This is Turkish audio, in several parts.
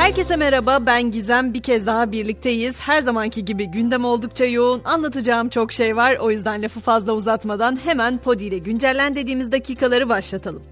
Herkese merhaba ben Gizem bir kez daha birlikteyiz. Her zamanki gibi gündem oldukça yoğun anlatacağım çok şey var. O yüzden lafı fazla uzatmadan hemen Podi ile güncellen dediğimiz dakikaları başlatalım.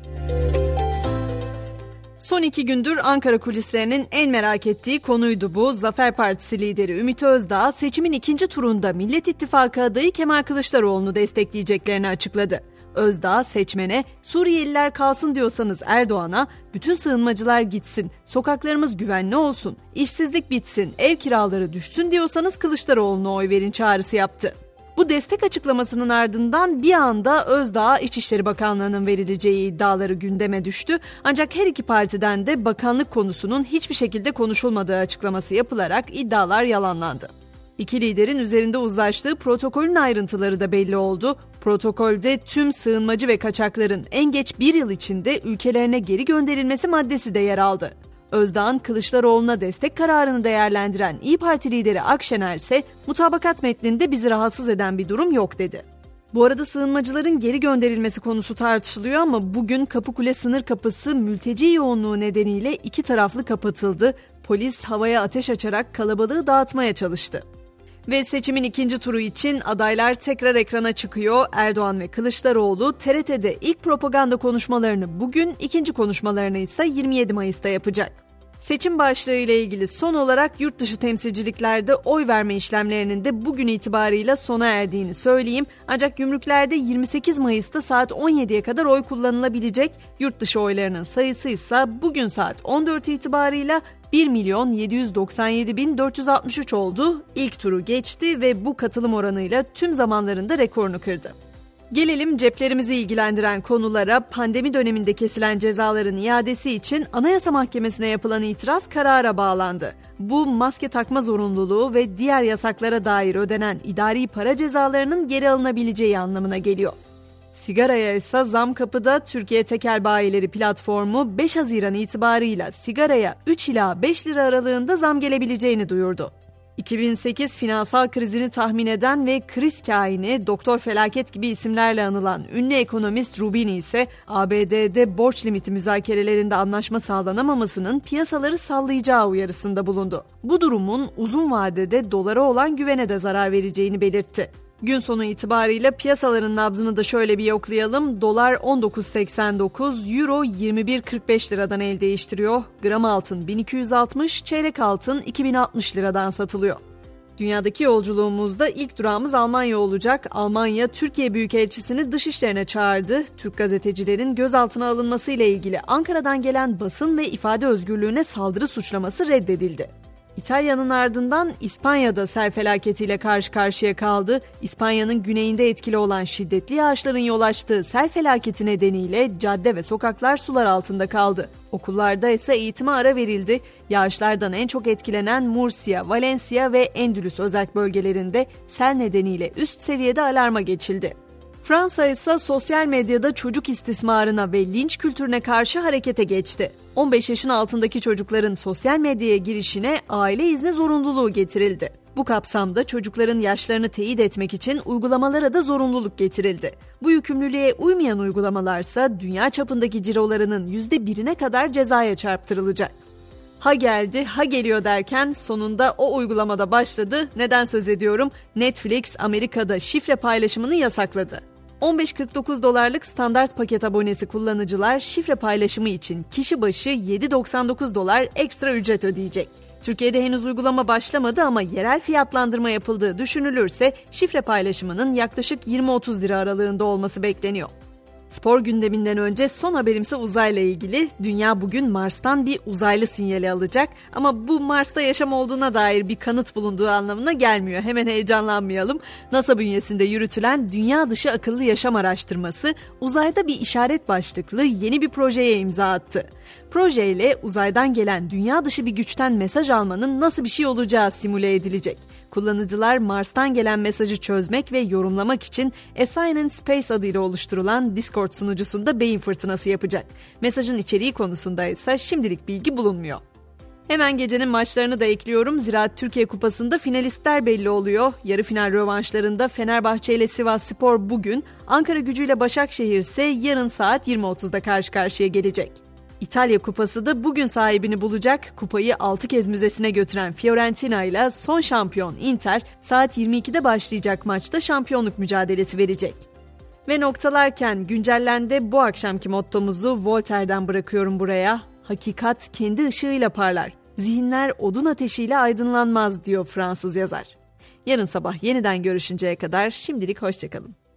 Son iki gündür Ankara kulislerinin en merak ettiği konuydu bu. Zafer Partisi lideri Ümit Özdağ seçimin ikinci turunda Millet İttifakı adayı Kemal Kılıçdaroğlu'nu destekleyeceklerini açıkladı. Özdağ seçmene Suriyeliler kalsın diyorsanız Erdoğan'a bütün sığınmacılar gitsin, sokaklarımız güvenli olsun, işsizlik bitsin, ev kiraları düşsün diyorsanız Kılıçdaroğlu'na oy verin çağrısı yaptı. Bu destek açıklamasının ardından bir anda Özdağ İçişleri Bakanlığı'nın verileceği iddiaları gündeme düştü. Ancak her iki partiden de bakanlık konusunun hiçbir şekilde konuşulmadığı açıklaması yapılarak iddialar yalanlandı. İki liderin üzerinde uzlaştığı protokolün ayrıntıları da belli oldu. Protokolde tüm sığınmacı ve kaçakların en geç bir yıl içinde ülkelerine geri gönderilmesi maddesi de yer aldı. Özdağ'ın Kılıçdaroğlu'na destek kararını değerlendiren İyi Parti lideri Akşener ise mutabakat metninde bizi rahatsız eden bir durum yok dedi. Bu arada sığınmacıların geri gönderilmesi konusu tartışılıyor ama bugün Kapıkule sınır kapısı mülteci yoğunluğu nedeniyle iki taraflı kapatıldı. Polis havaya ateş açarak kalabalığı dağıtmaya çalıştı. Ve seçimin ikinci turu için adaylar tekrar ekrana çıkıyor. Erdoğan ve Kılıçdaroğlu TRT'de ilk propaganda konuşmalarını bugün, ikinci konuşmalarını ise 27 Mayıs'ta yapacak. Seçim başlığı ile ilgili son olarak yurt dışı temsilciliklerde oy verme işlemlerinin de bugün itibarıyla sona erdiğini söyleyeyim. Ancak gümrüklerde 28 Mayıs'ta saat 17'ye kadar oy kullanılabilecek. Yurt dışı oylarının sayısı ise bugün saat 14 itibarıyla 1 milyon 797 bin 463 oldu. İlk turu geçti ve bu katılım oranıyla tüm zamanlarında rekorunu kırdı. Gelelim ceplerimizi ilgilendiren konulara pandemi döneminde kesilen cezaların iadesi için Anayasa Mahkemesi'ne yapılan itiraz karara bağlandı. Bu maske takma zorunluluğu ve diğer yasaklara dair ödenen idari para cezalarının geri alınabileceği anlamına geliyor. Sigaraya ise zam kapıda Türkiye Tekel Bayileri platformu 5 Haziran itibarıyla sigaraya 3 ila 5 lira aralığında zam gelebileceğini duyurdu. 2008 finansal krizini tahmin eden ve kriz kaini Doktor Felaket gibi isimlerle anılan ünlü ekonomist Rubini ise ABD'de borç limiti müzakerelerinde anlaşma sağlanamamasının piyasaları sallayacağı uyarısında bulundu. Bu durumun uzun vadede dolara olan güvene de zarar vereceğini belirtti. Gün sonu itibariyle piyasaların nabzını da şöyle bir yoklayalım. Dolar 19.89, Euro 21.45 liradan el değiştiriyor. Gram altın 1260, çeyrek altın 2060 liradan satılıyor. Dünyadaki yolculuğumuzda ilk durağımız Almanya olacak. Almanya, Türkiye Büyükelçisini dışişlerine çağırdı. Türk gazetecilerin gözaltına alınması ile ilgili Ankara'dan gelen basın ve ifade özgürlüğüne saldırı suçlaması reddedildi. İtalya'nın ardından İspanya'da sel felaketiyle karşı karşıya kaldı. İspanya'nın güneyinde etkili olan şiddetli yağışların yol açtığı sel felaketi nedeniyle cadde ve sokaklar sular altında kaldı. Okullarda ise eğitime ara verildi. Yağışlardan en çok etkilenen Murcia, Valencia ve Endülüs özerk bölgelerinde sel nedeniyle üst seviyede alarma geçildi. Fransa ise sosyal medyada çocuk istismarına ve linç kültürüne karşı harekete geçti. 15 yaşın altındaki çocukların sosyal medyaya girişine aile izni zorunluluğu getirildi. Bu kapsamda çocukların yaşlarını teyit etmek için uygulamalara da zorunluluk getirildi. Bu yükümlülüğe uymayan uygulamalarsa dünya çapındaki cirolarının %1'ine kadar cezaya çarptırılacak. Ha geldi, ha geliyor derken sonunda o uygulamada başladı. Neden söz ediyorum? Netflix Amerika'da şifre paylaşımını yasakladı. 15.49 dolarlık standart paket abonesi kullanıcılar şifre paylaşımı için kişi başı 7.99 dolar ekstra ücret ödeyecek. Türkiye'de henüz uygulama başlamadı ama yerel fiyatlandırma yapıldığı düşünülürse şifre paylaşımının yaklaşık 20-30 lira aralığında olması bekleniyor. Spor gündeminden önce son haberimse uzayla ilgili. Dünya bugün Mars'tan bir uzaylı sinyali alacak ama bu Mars'ta yaşam olduğuna dair bir kanıt bulunduğu anlamına gelmiyor. Hemen heyecanlanmayalım. NASA bünyesinde yürütülen Dünya Dışı Akıllı Yaşam Araştırması uzayda bir işaret başlıklı yeni bir projeye imza attı. Projeyle uzaydan gelen dünya dışı bir güçten mesaj almanın nasıl bir şey olacağı simüle edilecek. Kullanıcılar Mars'tan gelen mesajı çözmek ve yorumlamak için Assign Space adıyla oluşturulan Discord sunucusunda beyin fırtınası yapacak. Mesajın içeriği konusunda ise şimdilik bilgi bulunmuyor. Hemen gecenin maçlarını da ekliyorum. Ziraat Türkiye Kupası'nda finalistler belli oluyor. Yarı final rövanşlarında Fenerbahçe ile Sivas Spor bugün, Ankara gücüyle Başakşehir ise yarın saat 20.30'da karşı karşıya gelecek. İtalya Kupası da bugün sahibini bulacak. Kupayı 6 kez müzesine götüren Fiorentina ile son şampiyon Inter saat 22'de başlayacak maçta şampiyonluk mücadelesi verecek. Ve noktalarken güncellendi bu akşamki mottomuzu Voltaire'den bırakıyorum buraya. Hakikat kendi ışığıyla parlar. Zihinler odun ateşiyle aydınlanmaz diyor Fransız yazar. Yarın sabah yeniden görüşünceye kadar şimdilik hoşçakalın.